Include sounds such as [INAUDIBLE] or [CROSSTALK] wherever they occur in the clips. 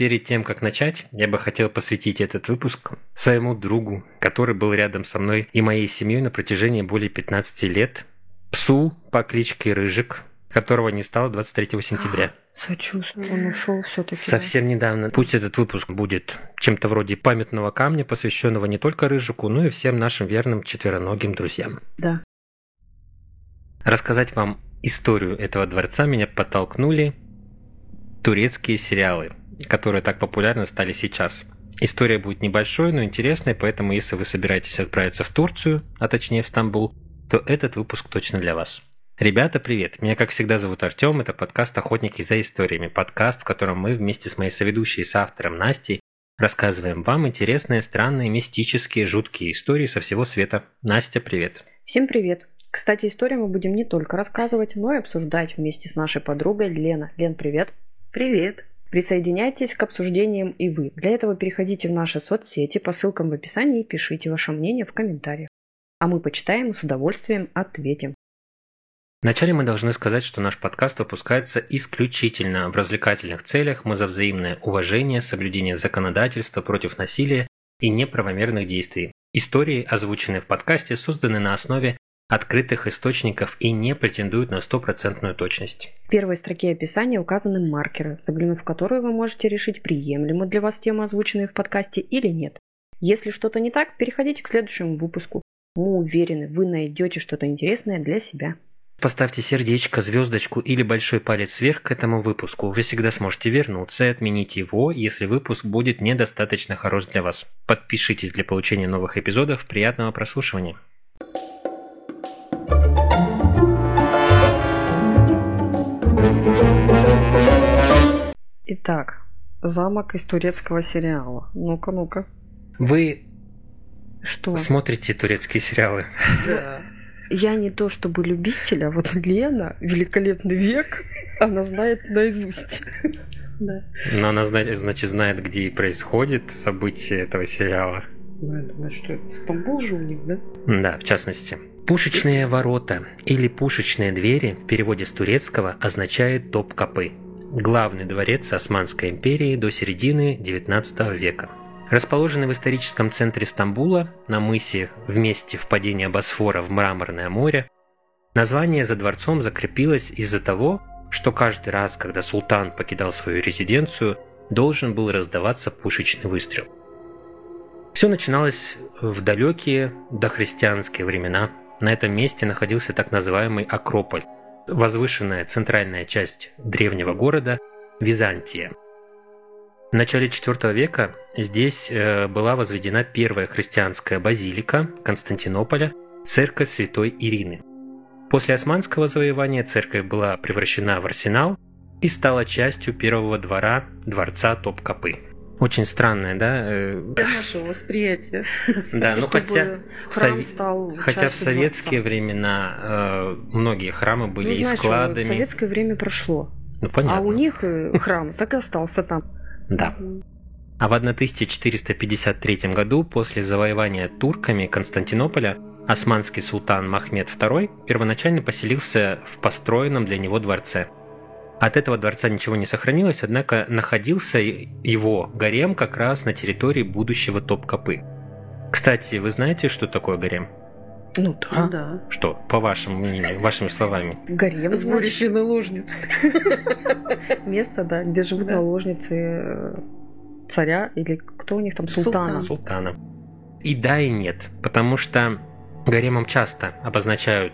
перед тем, как начать, я бы хотел посвятить этот выпуск своему другу, который был рядом со мной и моей семьей на протяжении более 15 лет, псу по кличке Рыжик, которого не стало 23 сентября. [GASPS] Сочувствую, он ушел все-таки. Совсем недавно. Пусть этот выпуск будет чем-то вроде памятного камня, посвященного не только Рыжику, но и всем нашим верным четвероногим друзьям. Да. Рассказать вам историю этого дворца меня подтолкнули турецкие сериалы, которые так популярны стали сейчас. История будет небольшой, но интересной, поэтому если вы собираетесь отправиться в Турцию, а точнее в Стамбул, то этот выпуск точно для вас. Ребята, привет! Меня, как всегда, зовут Артем. Это подкаст «Охотники за историями». Подкаст, в котором мы вместе с моей соведущей и соавтором Настей рассказываем вам интересные, странные, мистические, жуткие истории со всего света. Настя, привет! Всем привет! Кстати, истории мы будем не только рассказывать, но и обсуждать вместе с нашей подругой Лена. Лен, привет! Привет! Присоединяйтесь к обсуждениям и вы. Для этого переходите в наши соцсети по ссылкам в описании и пишите ваше мнение в комментариях. А мы почитаем и с удовольствием ответим. Вначале мы должны сказать, что наш подкаст выпускается исключительно в развлекательных целях, мы за взаимное уважение, соблюдение законодательства против насилия и неправомерных действий. Истории, озвученные в подкасте, созданы на основе открытых источников и не претендуют на стопроцентную точность. В первой строке описания указаны маркеры, заглянув в которые вы можете решить, приемлемы для вас темы, озвученные в подкасте или нет. Если что-то не так, переходите к следующему выпуску. Мы уверены, вы найдете что-то интересное для себя. Поставьте сердечко, звездочку или большой палец вверх к этому выпуску. Вы всегда сможете вернуться и отменить его, если выпуск будет недостаточно хорош для вас. Подпишитесь для получения новых эпизодов. Приятного прослушивания. Итак, замок из турецкого сериала. Ну-ка, ну-ка. Вы Что? смотрите турецкие сериалы? Да. Я не то чтобы любитель, а вот Лена, великолепный век, она знает наизусть. Да. Но она, зна- значит, знает, где и происходит события этого сериала. Ну, я думаю, что это Стамбул же у них, да? Да, в частности. Пушечные ворота или пушечные двери в переводе с турецкого означает топ-копы. Главный дворец Османской империи до середины XIX века. Расположенный в историческом центре Стамбула, на мысе в месте впадения Босфора в Мраморное море, название за дворцом закрепилось из-за того, что каждый раз, когда султан покидал свою резиденцию, должен был раздаваться пушечный выстрел. Все начиналось в далекие дохристианские времена. На этом месте находился так называемый Акрополь, возвышенная центральная часть древнего города Византия. В начале IV века здесь э, была возведена первая христианская базилика Константинополя, церковь святой Ирины. После османского завоевания церковь была превращена в арсенал и стала частью первого двора дворца Топкапы. Очень странное, да? э, нашего восприятия. Да, ну хотя, в стал хотя в советские времена э, многие храмы были Ну, и складами. советское время прошло. Ну понятно. А у них э, храм так и остался там. Да. А в 1453 году, после завоевания турками Константинополя, османский султан Махмед II первоначально поселился в построенном для него дворце. От этого дворца ничего не сохранилось, однако находился его гарем как раз на территории будущего Топкапы. Кстати, вы знаете, что такое гарем? Ну Ну да. да. Что, по вашему мнению, вашими словами? Гарем, Сборище наложниц. [LAUGHS] место, да, где живут наложницы э, царя или кто у них там, султана. Султан. Султана. И да, и нет, потому что гаремом часто обозначают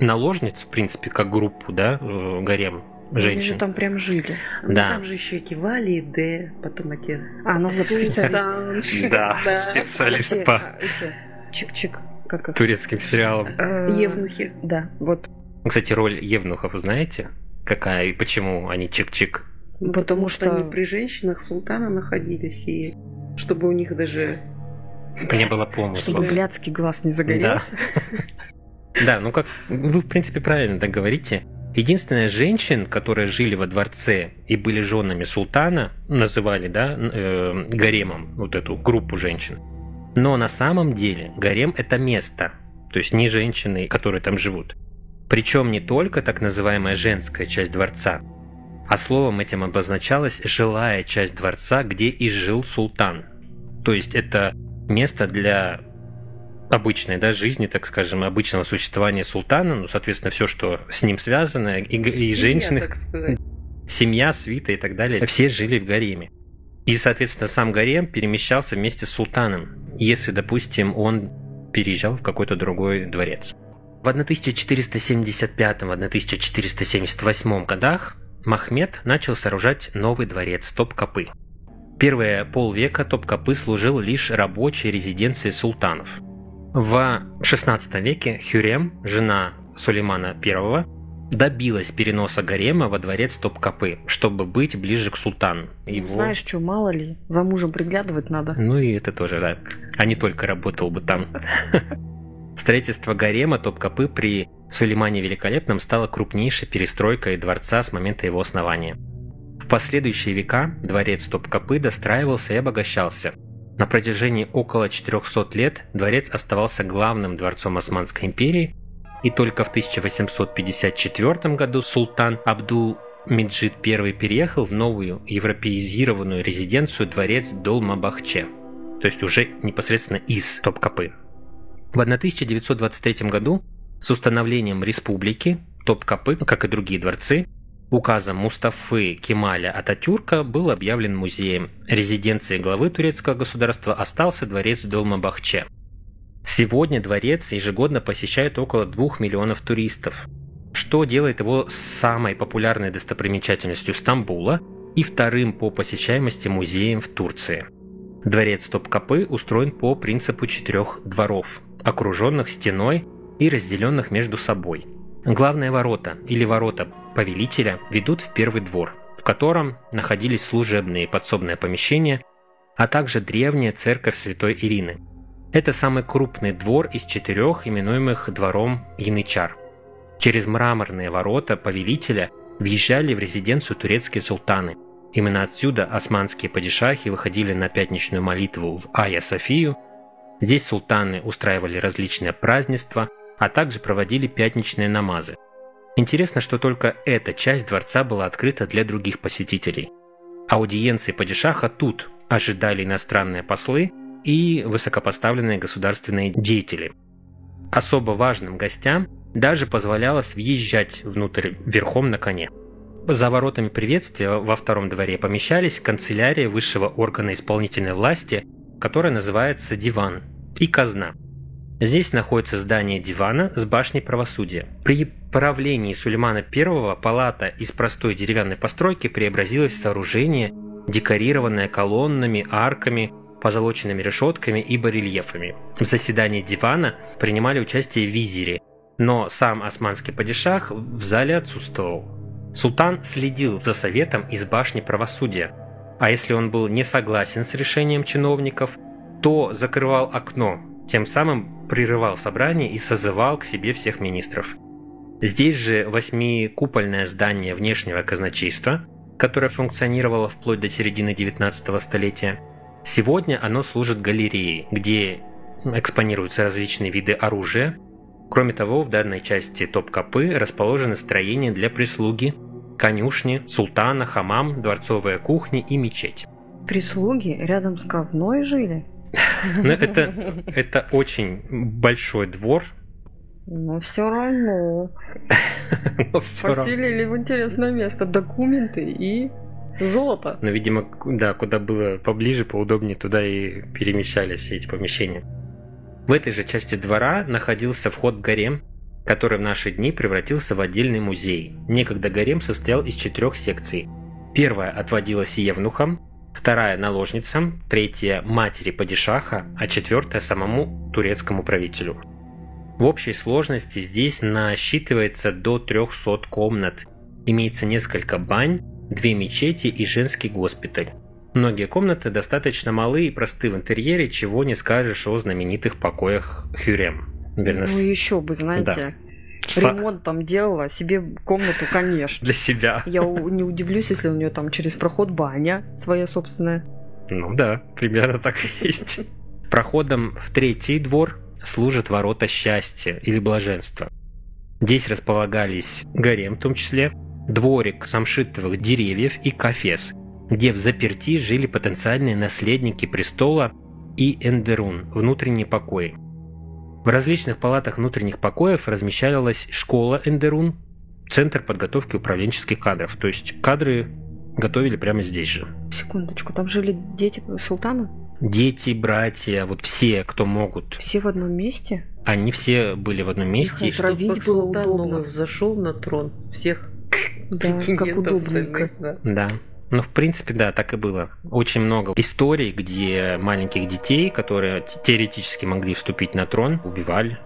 наложниц, в принципе, как группу, да, э, гарем женщин. же там прям жили. Да. Там же еще эти Вали, Д, потом эти... А, ну вот специалист. Да, [LAUGHS] специалист по а, эти, чик-чик, как их? турецким сериалам. Э, Евнухи. Да, вот. Кстати, роль евнухов вы знаете? Какая и почему они чик-чик? Ну, Потому что- они при женщинах султана находились, и чтобы у них даже... Не было помысла. Чтобы блядский глаз не загорелся. [LAUGHS] Да, ну как вы в принципе правильно так говорите. Единственная женщин, которые жили во дворце и были женами султана, называли, да, э, гаремом вот эту группу женщин. Но на самом деле гарем это место, то есть не женщины, которые там живут. Причем не только так называемая женская часть дворца. а словом этим обозначалась жилая часть дворца, где и жил султан. То есть это место для обычной да, жизни, так скажем, обычного существования султана, ну, соответственно, все, что с ним связано, и, и женщины, семья, свита и так далее, все жили в гареме. И, соответственно, сам гарем перемещался вместе с султаном, если, допустим, он переезжал в какой-то другой дворец. В 1475-1478 годах Махмед начал сооружать новый дворец Топкапы. Первые полвека Топкапы служил лишь рабочей резиденцией султанов. В XVI веке Хюрем, жена Сулеймана I, добилась переноса гарема во дворец Топкапы, чтобы быть ближе к султану. Его... Знаешь что, мало ли, за мужем приглядывать надо. Ну и это тоже, да. А не только работал бы там. [LAUGHS] Строительство гарема Топкапы при Сулеймане Великолепном стало крупнейшей перестройкой дворца с момента его основания. В последующие века дворец Топкапы достраивался и обогащался. На протяжении около 400 лет дворец оставался главным дворцом Османской империи – и только в 1854 году султан Абдул Меджид I переехал в новую европеизированную резиденцию дворец Долмабахче, то есть уже непосредственно из Топкапы. В 1923 году с установлением республики Топкапы, как и другие дворцы, указом Мустафы Кемаля Ататюрка был объявлен музеем. Резиденцией главы турецкого государства остался дворец Долмабахче – Сегодня дворец ежегодно посещает около 2 миллионов туристов, что делает его самой популярной достопримечательностью Стамбула и вторым по посещаемости музеем в Турции. Дворец Топкапы устроен по принципу четырех дворов, окруженных стеной и разделенных между собой. Главные ворота или ворота повелителя ведут в первый двор, в котором находились служебные и подсобные помещения, а также древняя церковь Святой Ирины, это самый крупный двор из четырех, именуемых двором Янычар. Через мраморные ворота повелителя въезжали в резиденцию турецкие султаны. Именно отсюда османские падишахи выходили на пятничную молитву в Ая Софию. Здесь султаны устраивали различные празднества, а также проводили пятничные намазы. Интересно, что только эта часть дворца была открыта для других посетителей. Аудиенции падишаха тут ожидали иностранные послы – и высокопоставленные государственные деятели. Особо важным гостям даже позволялось въезжать внутрь верхом на коне. За воротами приветствия во втором дворе помещались канцелярия высшего органа исполнительной власти, которая называется диван, и казна. Здесь находится здание дивана с башней правосудия. При правлении Сулеймана I палата из простой деревянной постройки преобразилась в сооружение, декорированное колоннами, арками, позолоченными решетками и барельефами. В заседании дивана принимали участие визири, но сам османский падишах в зале отсутствовал. Султан следил за советом из башни правосудия, а если он был не согласен с решением чиновников, то закрывал окно, тем самым прерывал собрание и созывал к себе всех министров. Здесь же восьмикупольное здание внешнего казначейства, которое функционировало вплоть до середины 19 столетия, Сегодня оно служит галереей, где экспонируются различные виды оружия. Кроме того, в данной части Топкапы расположены строения для прислуги, конюшни, султана, хамам, дворцовая кухня и мечеть. Прислуги рядом с казной жили? Ну, это, это очень большой двор. Но все равно. [LAUGHS] Но все Поселили равно. в интересное место документы и Золото. Но, видимо, да, куда было поближе, поудобнее, туда и перемещали все эти помещения. В этой же части двора находился вход в гарем, который в наши дни превратился в отдельный музей. Некогда гарем состоял из четырех секций. Первая отводилась евнухам, вторая – наложницам, третья – матери падишаха, а четвертая – самому турецкому правителю. В общей сложности здесь насчитывается до 300 комнат. Имеется несколько бань, две мечети и женский госпиталь. Многие комнаты достаточно малы и просты в интерьере, чего не скажешь о знаменитых покоях Хюрем. Наверное, ну еще бы, знаете. Да. Ремонт там делала, себе комнату, конечно. Для себя. Я не удивлюсь, если у нее там через проход баня своя собственная. Ну да, примерно так и есть. Проходом в третий двор служат ворота счастья или блаженства. Здесь располагались гарем в том числе, дворик самшитовых деревьев и кафес, где в заперти жили потенциальные наследники престола и Эндерун, внутренние покои. В различных палатах внутренних покоев размещалась школа Эндерун, центр подготовки управленческих кадров. То есть кадры готовили прямо здесь же. Секундочку, там жили дети султана? Дети, братья, вот все, кто могут. Все в одном месте? Они все были в одном месте. Их отравить было удобно. Зашел на трон всех Да, как удобненько. Да. Да. Ну, в принципе, да, так и было. Очень много историй, где маленьких детей, которые теоретически могли вступить на трон, убивали.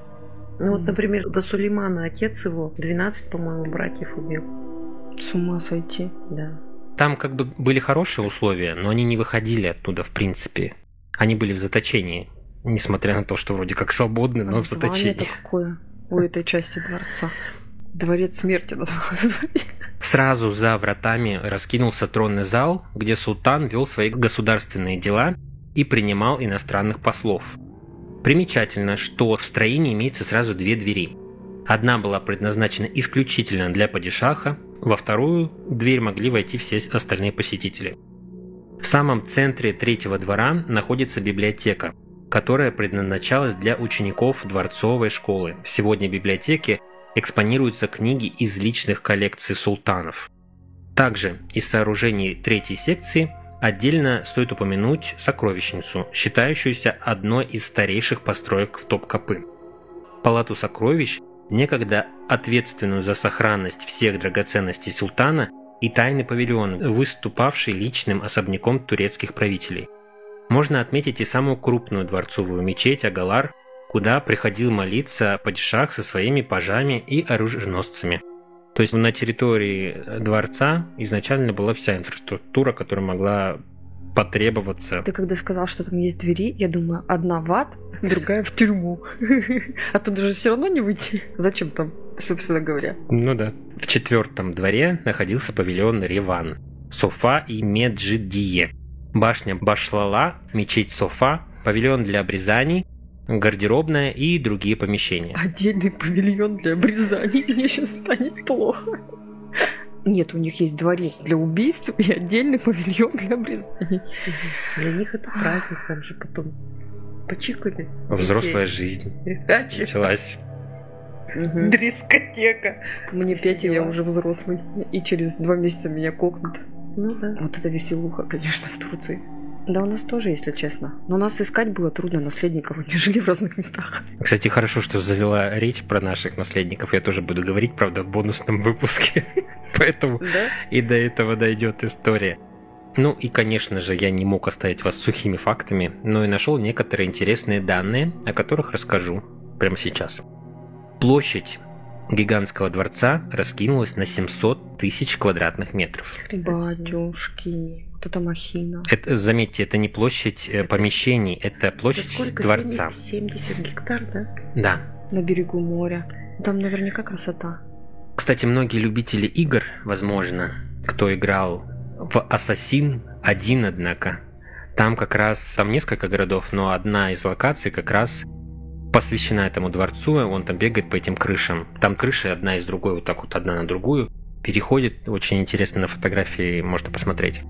Ну вот, например, до Сулеймана отец его 12, по-моему, братьев убил. С ума сойти. Да. Там как бы были хорошие условия, но они не выходили оттуда, в принципе. Они были в заточении, несмотря на то, что вроде как свободны, но в заточении. какое у этой части дворца? [LAUGHS] Дворец смерти. Сразу за вратами раскинулся тронный зал, где султан вел свои государственные дела и принимал иностранных послов. Примечательно, что в строении имеется сразу две двери. Одна была предназначена исключительно для падишаха, во вторую дверь могли войти все остальные посетители. В самом центре третьего двора находится библиотека, которая предназначалась для учеников дворцовой школы. Сегодня в библиотеке экспонируются книги из личных коллекций султанов. Также из сооружений третьей секции отдельно стоит упомянуть сокровищницу, считающуюся одной из старейших построек в Топкапы. Палату сокровищ, некогда ответственную за сохранность всех драгоценностей султана и тайный павильон, выступавший личным особняком турецких правителей. Можно отметить и самую крупную дворцовую мечеть Агалар, куда приходил молиться падишах со своими пажами и оруженосцами. То есть на территории дворца изначально была вся инфраструктура, которая могла потребоваться. Ты когда сказал, что там есть двери, я думаю, одна в ад, другая в тюрьму. [LAUGHS] А тут же все равно не выйти. Зачем там, собственно говоря? Ну да. В четвертом дворе находился павильон Реван, Софа и Меджидие, башня Башлала, мечеть Софа, павильон для обрезаний, гардеробная и другие помещения. Отдельный павильон для обрезаний. Мне сейчас станет плохо. Нет, у них есть дворец для убийств и отдельный павильон для обрезаний. Для них это праздник, там же потом почикали. Взрослая жизнь началась. Мгм. Дискотека. Мне пять, я уже взрослый. И через два месяца меня кокнут. Ну да. Вот это веселуха, конечно, в Турции. Да у нас тоже, если честно. Но нас искать было трудно, наследников они [LAUGHS] жили в разных местах. Кстати, хорошо, что завела речь про наших наследников. Я тоже буду говорить, правда, в бонусном выпуске. [LAUGHS] Поэтому Да? и до этого дойдет история. Ну и, конечно же, я не мог оставить вас сухими фактами, но и нашел некоторые интересные данные, о которых расскажу прямо сейчас. Площадь гигантского дворца раскинулась на 700 тысяч квадратных метров. Батюшки, вот это махина. Это, заметьте, это не площадь э, помещений, это Это площадь сколько? дворца. 70 гектар, да? Да. На берегу моря. Там наверняка красота. Кстати, многие любители игр, возможно, кто играл в Ассасин один, однако, там как раз, там несколько городов, но одна из локаций как раз посвящена этому дворцу, и он там бегает по этим крышам. Там крыши одна из другой, вот так вот одна на другую, переходит, очень интересно на фотографии, можно посмотреть.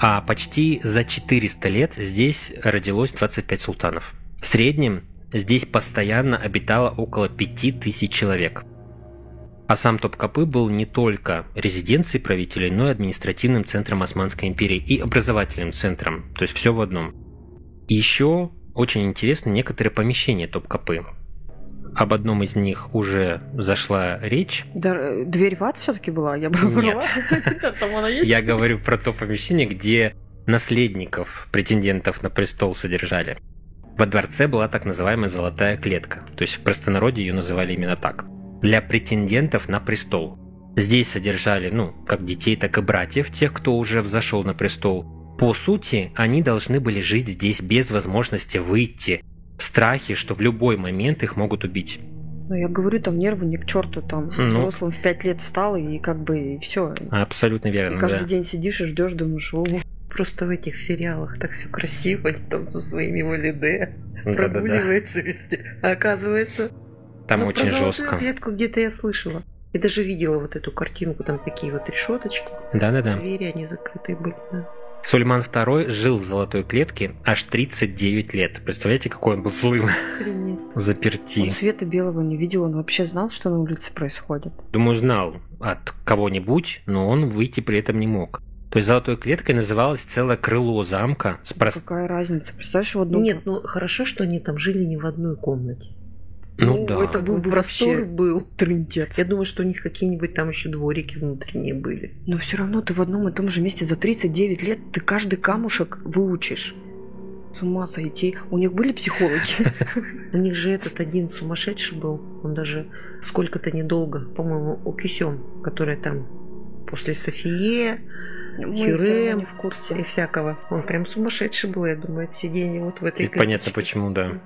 А почти за 400 лет здесь родилось 25 султанов. В среднем здесь постоянно обитало около 5000 человек. А сам Топкапы был не только резиденцией правителей, но и административным центром Османской империи и образовательным центром, то есть все в одном. И еще очень интересны некоторые помещения Топкапы. Об одном из них уже зашла речь. Да, э, дверь в ад все-таки была? Я бы Нет. [LAUGHS] Я говорю про то помещение, где наследников, претендентов на престол содержали. Во дворце была так называемая золотая клетка, то есть в простонародье ее называли именно так. Для претендентов на престол. Здесь содержали, ну, как детей, так и братьев, тех, кто уже взошел на престол. По сути, они должны были жить здесь без возможности выйти, в страхе, что в любой момент их могут убить. Ну, я говорю, там нервы не к черту, там Ну. взрослым в пять лет встал, и как бы все. Абсолютно верно, каждый да. день сидишь и ждешь, думаешь, о, Просто в этих сериалах так все красиво, они там со своими валиде Да-да-да. прогуливается везде. А оказывается, Там ну, очень про жестко. клетку где-то я слышала. Я даже видела вот эту картинку, там такие вот решеточки. Да-да-да. Двери, они закрытые были, да. Сулейман II жил в золотой клетке аж 39 лет. Представляете, какой он был злым Охренеть. в [LAUGHS] заперти. Он света белого не видел, он вообще знал, что на улице происходит. Думаю, знал от кого-нибудь, но он выйти при этом не мог. То есть золотой клеткой называлось целое крыло замка с прост... Какая разница? Представляешь, в одном... Нет, ну хорошо, что они там жили не в одной комнате. Ну, да. это был бы простор вообще был. трындец. Я думаю, что у них какие-нибудь там еще дворики внутренние были. Но все равно ты в одном и том же месте за 39 лет ты каждый камушек выучишь. С ума сойти. У них были психологи? [LAUGHS] У них же этот один сумасшедший был. Он даже сколько-то недолго, по-моему, у Кюсем, которая там после Софие Хюррем не в курсе. и всякого. Он прям сумасшедший был, я думаю, от сидения вот в этой И понятно почему, да.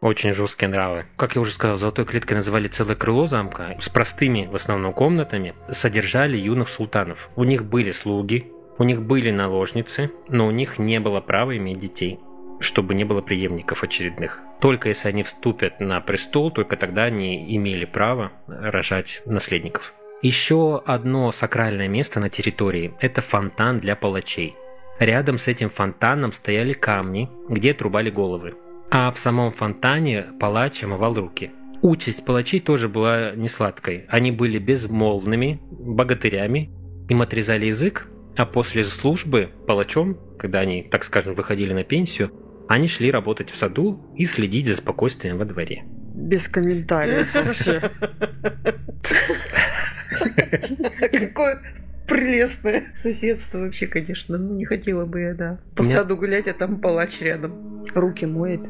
Очень жесткие нравы. Как я уже сказал, золотой клеткой называли целое крыло замка с простыми в основном комнатами. Содержали юных султанов. У них были слуги, у них были наложницы, но у них не было права иметь детей чтобы не было преемников очередных. Только если они вступят на престол, только тогда они имели право рожать наследников. Еще одно сакральное место на территории – это фонтан для палачей. Рядом с этим фонтаном стояли камни, где отрубали головы. А в самом фонтане палач омывал руки. Участь палачей тоже была не сладкой. Они были безмолвными, богатырями, им отрезали язык, а после службы палачом, когда они, так скажем, выходили на пенсию, они шли работать в саду и следить за спокойствием во дворе. Без комментариев вообще. Какое прелестное соседство вообще, конечно. Ну, не хотела бы я, да. По саду гулять, а там палач рядом. Руки моет.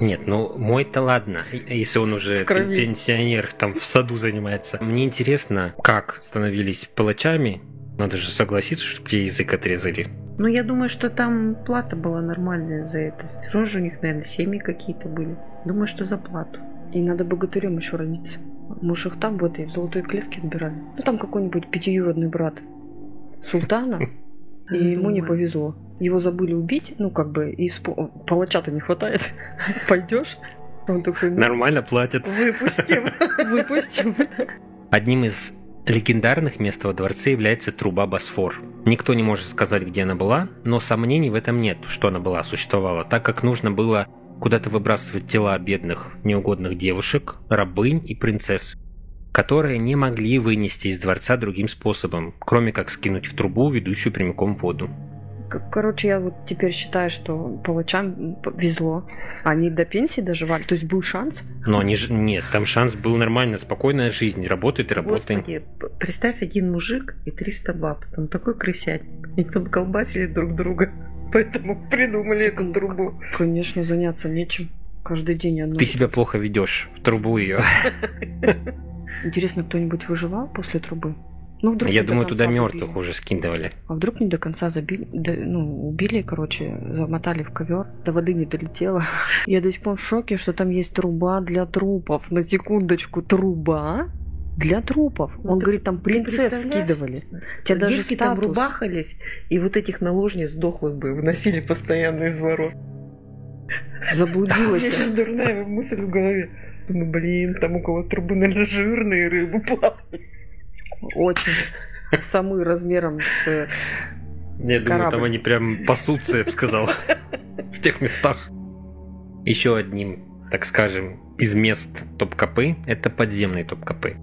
Нет, ну мой-то ладно, если он уже пенсионер, там в саду занимается. Мне интересно, как становились палачами. Надо же согласиться, чтобы тебе язык отрезали. Ну, я думаю, что там плата была нормальная за это. Все же у них, наверное, семьи какие-то были. Думаю, что за плату. И надо богатырем еще родиться. Может, их там в этой в золотой клетке отбирали. Ну там какой-нибудь пятиюродный брат султана, [LAUGHS] и ему не повезло. Его забыли убить, ну как бы, и спо- палача-то не хватает. [LAUGHS] Пойдешь? Он такой, ну, Нормально платят. Выпустим. [LAUGHS] выпустим. Одним из легендарных мест во дворце является труба Босфор. Никто не может сказать, где она была, но сомнений в этом нет, что она была, существовала, так как нужно было куда-то выбрасывать тела бедных, неугодных девушек, рабынь и принцесс, которые не могли вынести из дворца другим способом, кроме как скинуть в трубу, ведущую прямиком в воду. Короче, я вот теперь считаю, что палачам повезло. Они до пенсии доживали. То есть был шанс. Но они же... Нет, там шанс был нормально, спокойная жизнь, работает и работает. Господи, представь один мужик и 300 баб. Там такой крысятник. Они там колбасили друг друга. [LAUGHS] Поэтому придумали эту трубу. Конечно, заняться нечем. Каждый день одно. Ты себя плохо ведешь, в трубу ее. [LAUGHS] Интересно, кто-нибудь выживал после трубы? Ну, вдруг Я не до думаю, туда мертвых уже скидывали. А вдруг не до конца забили, да, ну, убили, короче, замотали в ковер, до воды не долетело. [LAUGHS] Я до сих пор в шоке, что там есть труба для трупов. На секундочку, труба для трупов. Ну, Он ты- говорит, там принцесс скидывали. Тебя даже Девки там статус. рубахались, и вот этих наложниц дохлых бы выносили постоянно из ворот. У меня Заблудилась. сейчас дурная мысль в голове. Думаю, блин, там около трубы, наверное, жирные рыбы плавают. Очень. Самы размером с... Я думаю, там они прям пасутся, я бы сказал, [LAUGHS] в тех местах. Еще одним, так скажем, из мест Топкапы – это подземные Топкапы.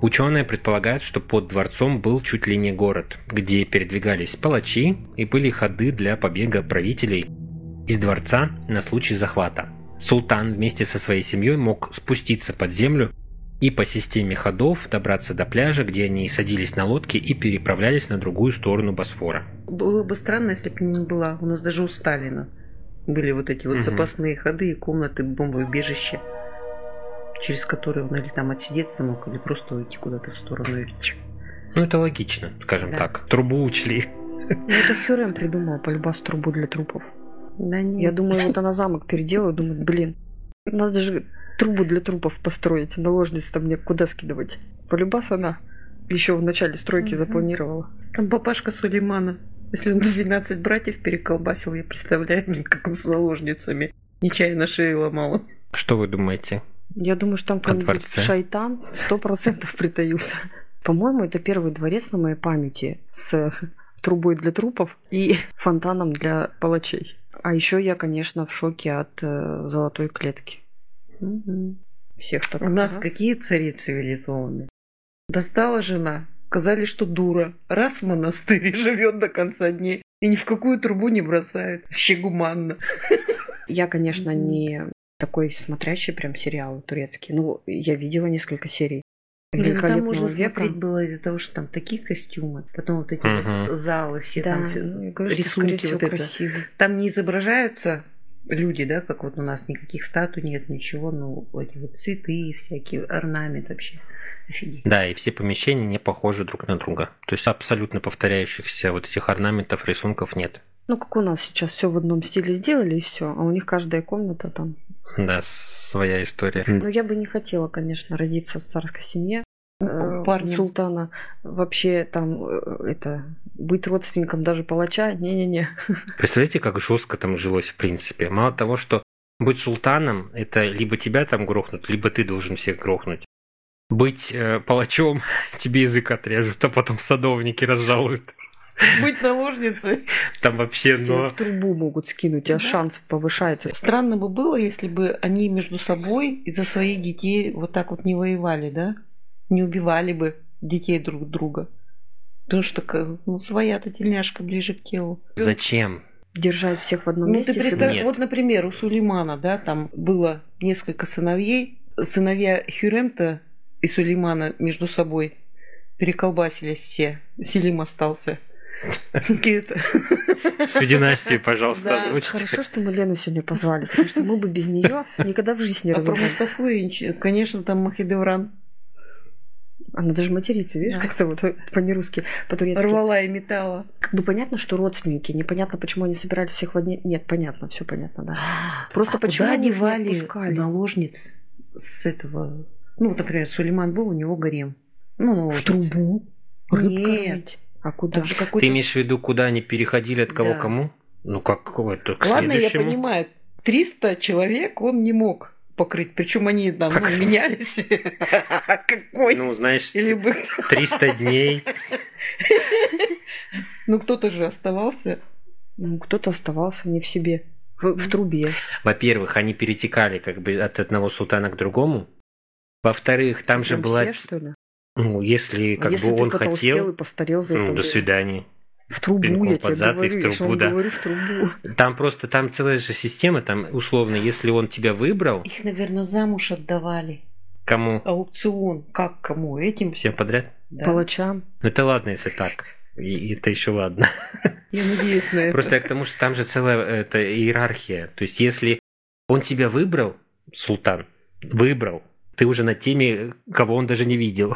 Ученые предполагают, что под дворцом был чуть ли не город, где передвигались палачи и были ходы для побега правителей из дворца на случай захвата. Султан вместе со своей семьей мог спуститься под землю и по системе ходов добраться до пляжа, где они садились на лодки и переправлялись на другую сторону Босфора. Было бы странно, если бы не была. У нас даже у Сталина были вот эти вот Мгм. запасные ходы и комнаты бомбоубежища, через которые он или там отсидеться мог, или просто уйти куда-то в сторону. и. Ну, это логично, скажем Да. так. Трубу учли. Ну, это Хюррем придумал полюбас трубу для трупов. Да нет. Я думаю, вот она замок переделает, думает, блин, надо же трубу для трупов построить, наложниц-то мне куда скидывать? Полюбас она еще в начале стройки Мгм. запланировала. Там папашка Сулеймана. Если он 12 братьев переколбасил, я представляю, как он с наложницами. Нечаянно шею ломала. Что вы думаете? Я думаю, что там какой-нибудь шайтан сто процентов притаился. По-моему, это первый дворец на моей памяти с трубой для трупов и фонтаном для палачей. А еще я, конечно, в шоке от э, золотой клетки. Угу. Всех так У нас раз. какие цари цивилизованные. Достала жена, сказали, что дура. Раз в монастыре [LAUGHS] живет до конца дней и ни в какую трубу не бросает. Вообще гуманно. [LAUGHS] Я, конечно, не такой смотрящий прям сериал турецкий. Ну, я видела несколько серий. Блин, там можно века. смотреть было из-за того, что там такие костюмы, потом вот эти угу. вот залы, все да, там ну, говорю, рисунки вот это. Красиво. Там не изображаются люди, да, как вот у нас никаких статуй нет, ничего, ну, эти вот цветы, всякие орнамент вообще. Офигеть. Да, и все помещения не похожи друг на друга. То есть абсолютно повторяющихся вот этих орнаментов, рисунков нет. Ну, как у нас сейчас все в одном стиле сделали и все, а у них каждая комната там да, своя история. Ну, я бы не хотела, конечно, родиться в царской семье. Э, Парнем. Султана вообще там э, это быть родственником даже палача, не-не-не. [LAUGHS] Представляете, как жестко там жилось в принципе. Мало того, что быть султаном, это либо тебя там грохнут, либо ты должен всех грохнуть. Быть э, палачом, [LAUGHS] тебе язык отрежут, а потом садовники разжалуют. [LAUGHS] Быть наложницей. Там вообще, но... в трубу могут скинуть, а да. шанс повышается. Странно бы было, если бы они между собой из-за своих детей вот так вот не воевали, да? Не убивали бы детей друг друга. Потому что ну, своя-то тельняшка ближе к телу. Зачем? Держать всех в одном ну, месте. Ты представь, вот, например, у Сулеймана, да, там было несколько сыновей. Сыновья Хюремта и Сулеймана между собой переколбасились все. Селим остался. [LAUGHS] Всю династию, пожалуйста, да. Хорошо, что мы Лену сегодня позвали, потому что мы бы без нее никогда в жизни не а разобрались. про Мустафу, конечно, там Махидевран. Она даже матерится, видишь, да. как-то вот [LAUGHS] по-нерусски, по-турецки. Рвала и металла. Как бы понятно, что родственники, непонятно, почему они собирались всех в одни... Нет, понятно, все понятно, да. Просто а почему куда одевали наложниц с этого... Ну, вот, например, Сулейман был, у него гарем. Ну, наложниц. В трубу? Нет. А куда? же Ты имеешь в виду, куда они переходили от кого да. кому? Ну, как это к Ладно, следующему? я понимаю. 300 человек он не мог покрыть. Причем они там ну, [LAUGHS] менялись. [LAUGHS] Какой? Ну, знаешь, Или 300 дней. [LAUGHS] Ну, кто-то же оставался. Ну, кто-то оставался не в себе. В, в трубе. Во-первых, они перетекали как бы от одного султана к другому. Во-вторых, там, же была... Все, что ли? Ну, если как если бы он хотел, и постарел за ну, до свидания. В трубу, Пинком я тебе зад, говорю, в трубу, да. говорю, в трубу. Там просто, там целая же система, там условно, если он тебя выбрал... Их, наверное, замуж отдавали. Кому? Аукцион. Как кому? Этим? Всем подряд? Да. Палачам. Ну это ладно, если так. И это еще ладно. Я надеюсь на это. Просто к тому, что там же целая это, иерархия. То есть если он тебя выбрал, султан, выбрал, ты уже на теме, кого он даже не видел.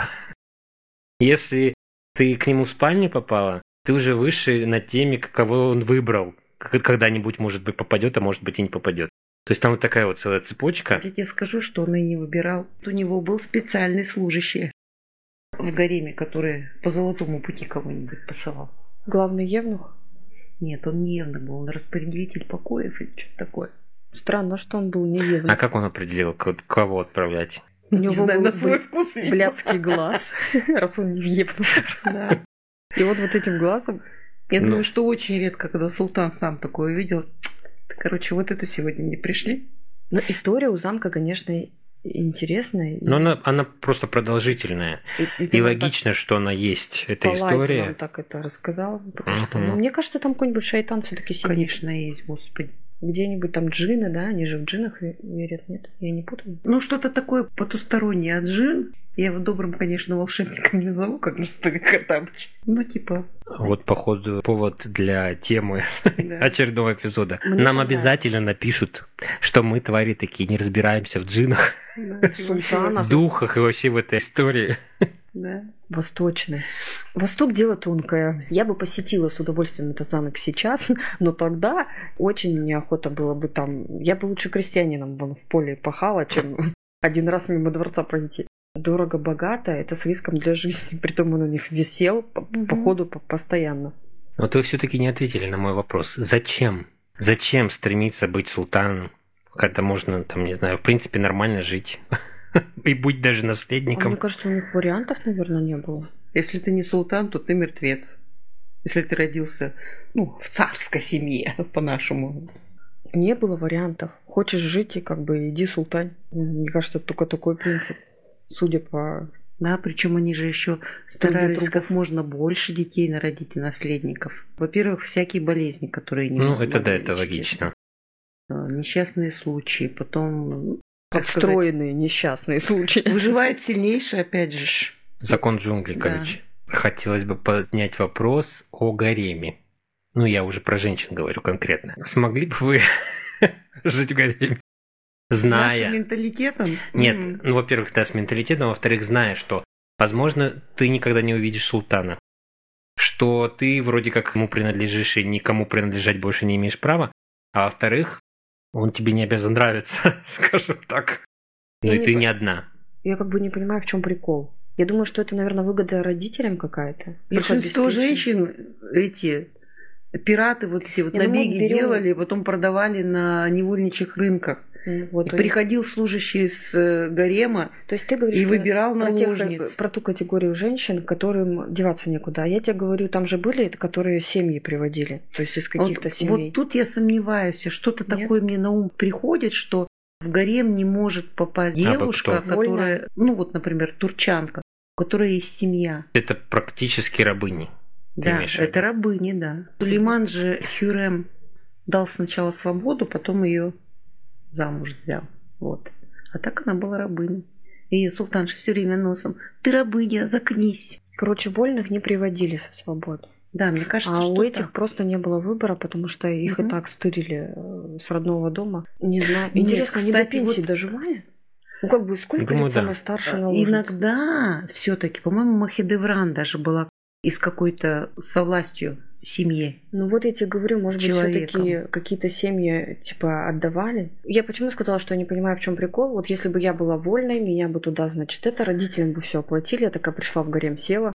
Если ты к нему в спальню попала, ты уже выше на теме, кого он выбрал. Когда-нибудь, может быть, попадет, а может быть и не попадет. То есть там вот такая вот целая цепочка. Я тебе скажу, что он и не выбирал. У него был специальный служащий в гареме, который по золотому пути кого-нибудь посылал. Главный евнух? Нет, он не евнух был, он распорядитель покоев или что-то такое. Странно, что он был не евнух. А как он определил, кого отправлять? У него не знаю, был на свой вкус блядский глаз, [LAUGHS] раз он не. [LAUGHS] Да. И вот вот этим глазом... Я ну. думаю, что очень редко, когда султан сам такое видел. Короче, вот это сегодня не пришли. Но история у замка, конечно, интересная. Но она, она просто продолжительная. И, и, и логично, так, что она есть, эта история. Он так это рассказал. Потому uh-huh. что, ну, мне кажется, там какой-нибудь шайтан все-таки сидит. Конечно, есть, господи. Где-нибудь там джины, да? Они же в джинах верят, нет? Я не путаю. Ну, что-то такое потустороннее от джин. Я его добрым, конечно, волшебником не зову, как Мистер Катамыч. Ну, типа... Вот, походу, повод для темы да. очередного эпизода. Мне Нам обязательно напишут, что мы, твари такие, не разбираемся в джинах, да, духах и вообще в этой истории. Да. Восточный. Восток дело тонкое. Я бы посетила с удовольствием этот замок сейчас, [LAUGHS] но тогда очень неохота было бы там. Я бы лучше крестьянином вон в поле пахала, чем [LAUGHS] один раз мимо дворца пройти. Дорого-богато, это с риском для жизни. [LAUGHS] Притом он у них висел по, mm-hmm. по ходу по, постоянно. Вот вы все-таки не ответили на мой вопрос. Зачем? Зачем стремиться быть султаном? Когда можно, там, не знаю, в принципе, нормально жить. [LAUGHS] И будь даже наследником. А мне кажется, у них вариантов, наверное, не было. Если ты не султан, то ты мертвец. Если ты родился, ну, в царской семье, [LAUGHS] по-нашему. Не было вариантов. Хочешь жить, и как бы иди султан. Мне кажется, только такой принцип. Судя по да, причем они же еще старались как можно больше детей народить и наследников. Во-первых, всякие болезни, которые не Ну, это да, это логично. А, несчастные случаи, потом... Подстроенные сказать, несчастные случаи. Выживает сильнейший, опять же. Закон джунглей, да. короче. Хотелось бы поднять вопрос о гареме. Ну, я уже про женщин говорю конкретно. Смогли бы вы [LAUGHS] жить в гареме? Зная... С нашим менталитетом? Нет, mm. ну, во-первых, да, с менталитетом, во-вторых, зная, что, возможно, ты никогда не увидишь султана, что ты вроде как ему принадлежишь и никому принадлежать больше не имеешь права, а во-вторых, он тебе не обязан нравиться, [LAUGHS] скажем так. Ну и ты не одна. Я как бы не понимаю, в чем прикол. Я думаю, что это, наверное, выгода родителям какая-то. Большинство женщин эти пираты вот эти вот Я набеги думаю, берем... делали, потом продавали на невольничьих рынках. Вот, и приходил служащий с э, гарема То есть ты говоришь, и выбирал про наложниц. Тех, про ту категорию женщин, которым деваться некуда. А я тебе говорю, там же были, которые семьи приводили. То есть из каких-то вот, семей. Вот тут я сомневаюсь. Что-то такое мне на ум приходит, что в гарем не может попасть а девушка, а которая, ну вот, например, турчанка, у которой есть семья. Это практически рабыни. Да, это рабыни, да. Сулейман же Хюрем дал сначала свободу, потом ее замуж взял. Вот. А так она была рабыней. И султанша все время носом. Ты рабыня, закнись. Короче, вольных не приводили со свободы. Да, мне кажется, а что у этих так. просто не было выбора, потому что их угу. и так стырили э, с родного дома. Не знаю. Интересно, Нет, кстати, они до пенсии вот... доживали? Ну как бы сколько Думаю, лет да. самая старшая наложница? Иногда все-таки, по-моему, Махидевран даже была из какой-то со властью семье. Ну вот я тебе говорю, может быть, все-таки какие-то семьи типа отдавали. Я почему сказала, что я не понимаю, в чем прикол. Вот если бы я была вольной, меня бы туда, значит, это родителям бы все оплатили, я такая пришла в гарем, села.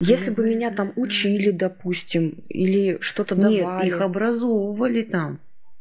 Если бы меня там учили, допустим, или что-то давали. Нет, их образовывали там.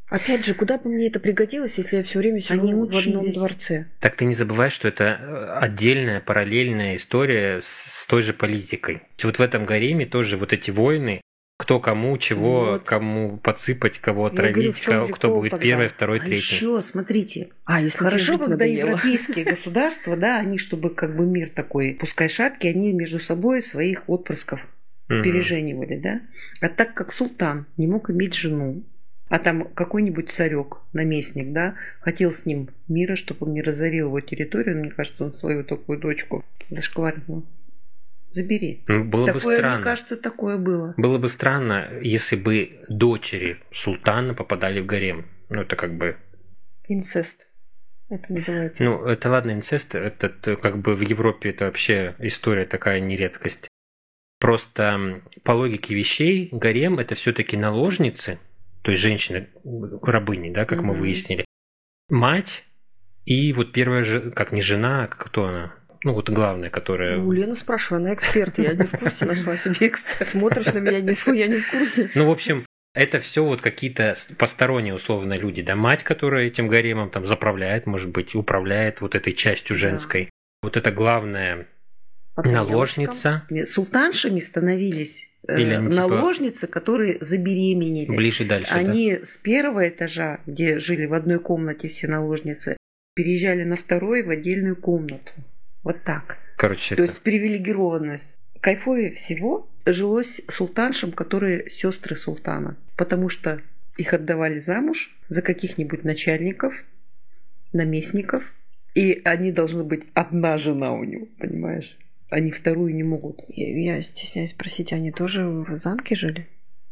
Опять же, куда бы мне это пригодилось, если я все время сижу Они в одном дворце? Так ты не забывай, что это э, отдельная параллельная история с той же политикой. Вот в этом гареме тоже вот эти войны, кто кому чего, вот. кому подсыпать, кого отравить, говорю, кто будет тогда? первый, второй, а третий. Еще, смотрите, а если хорошо, когда надоело. европейские государства, да, они, чтобы как бы мир такой, пускай шапки, они между собой своих отпрысков переженивали, да. А так как султан не мог иметь жену, а там какой-нибудь царек, наместник, да, хотел с ним мира, чтобы он не разорил его территорию, мне кажется, он свою такую дочку зашкварил. Забери. Ну, было такое, бы странно. мне кажется, такое было. Было бы странно, если бы дочери султана попадали в гарем. Ну, это как бы... Инцест. Это называется. Ну, это ладно, инцест, это как бы в Европе это вообще история такая нередкость. Просто по логике вещей гарем это все-таки наложницы, то есть женщины, рабыни, да, как mm-hmm. мы выяснили. Мать и вот первая же, как не жена, а кто она? Ну, вот главная, которая... Ну, Лена спрашиваю, она эксперт, я не в курсе. Нашла себе эксперт. Смотришь на меня, не я не в курсе. Ну, в общем, это все вот какие-то посторонние условно люди, да, мать, которая этим гаремом там заправляет, может быть, управляет вот этой частью женской. Да. Вот это главная наложница. Султаншами становились э, Или они, типа, наложницы, которые забеременели. Ближе дальше. Они да? с первого этажа, где жили в одной комнате все наложницы, переезжали на второй в отдельную комнату. Вот так. Короче, То это... есть привилегированность. Кайфовее всего жилось султаншам, которые сестры султана. Потому что их отдавали замуж за каких-нибудь начальников, наместников. И они должны быть одна жена у него, понимаешь? Они вторую не могут. Я, я стесняюсь спросить, они тоже в замке жили?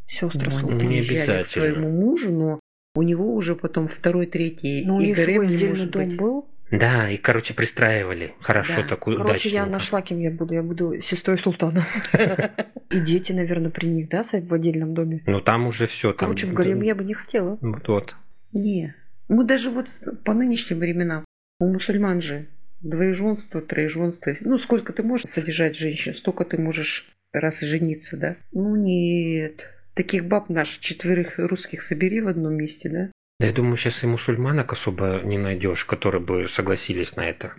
Сестры ну, султана? Не обязательно. к своему мужу, но у него уже потом второй, третий. Но у них свой отдельный дом быть. был? Да, и, короче, пристраивали. Хорошо, да. такую Короче, я нашла, кем я буду. Я буду сестрой султана. [LAUGHS] И дети, наверное, при них, да, в отдельном доме? Ну, там уже все. Короче, в гарем я бы не хотела. Вот, вот. Не. Мы даже вот по нынешним временам, у мусульман же двоеженство, троеженство. Ну, сколько ты можешь содержать женщин, столько ты можешь раз и жениться, да? Ну, нет. Таких баб наш четверых русских собери в одном месте, да? Да я думаю, сейчас и мусульманок особо не найдешь, которые бы согласились на это.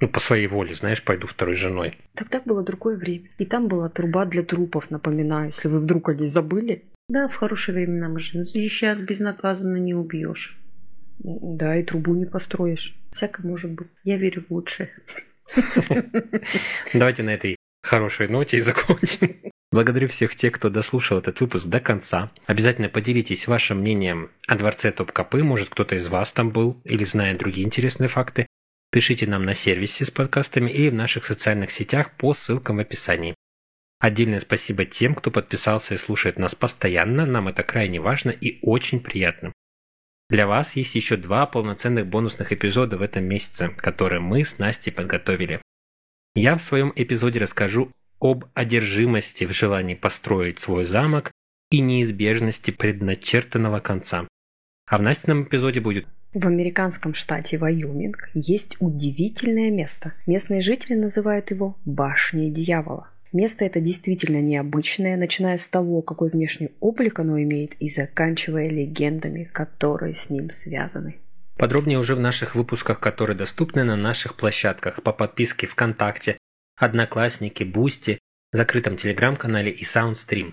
Ну, по своей воле, знаешь, пойду второй женой. Тогда было другое время. И там была труба для трупов, напоминаю, если вы вдруг о ней забыли. Да, в хорошее время мы живем. И сейчас безнаказанно не убьешь. Да, и трубу не построишь. Всякое может быть. Я верю в лучшее. [LAUGHS] Давайте на этой хорошей ноте и [LAUGHS] закончим. Благодарю всех тех, кто дослушал этот выпуск до конца. Обязательно поделитесь вашим мнением о дворце Топ-Копы. Может, кто-то из вас там был или знает другие интересные факты. Пишите нам на сервисе с подкастами или в наших социальных сетях по ссылкам в описании. Отдельное спасибо тем, кто подписался и слушает нас постоянно. Нам это крайне важно и очень приятно. Для вас есть еще два полноценных бонусных эпизода в этом месяце, которые мы с Настей подготовили. Я в своем эпизоде расскажу об одержимости в желании построить свой замок и неизбежности предначертанного конца. А в Настином эпизоде будет в американском штате Вайоминг есть удивительное место. Местные жители называют его «башней дьявола». Место это действительно необычное, начиная с того, какой внешний облик оно имеет, и заканчивая легендами, которые с ним связаны. Подробнее уже в наших выпусках, которые доступны на наших площадках по подписке ВКонтакте, Одноклассники, Boosty, закрытом телеграм-канале и Soundstream.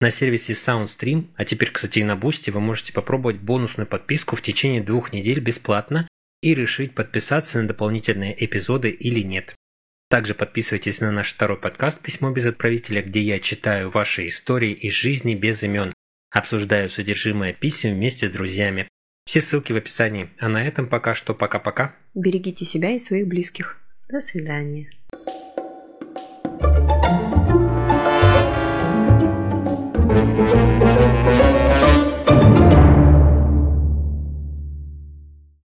На сервисе Soundstream, а теперь, кстати, и на Boosty, вы можете попробовать бонусную подписку в течение двух недель бесплатно и решить, подписаться на дополнительные эпизоды или нет. Также подписывайтесь на наш второй подкаст «Письмо без отправителя», где я читаю ваши истории из жизни без имен, обсуждаю содержимое писем вместе с друзьями. Все ссылки в описании. А на этом пока что пока-пока. Берегите себя и своих близких. До свидания.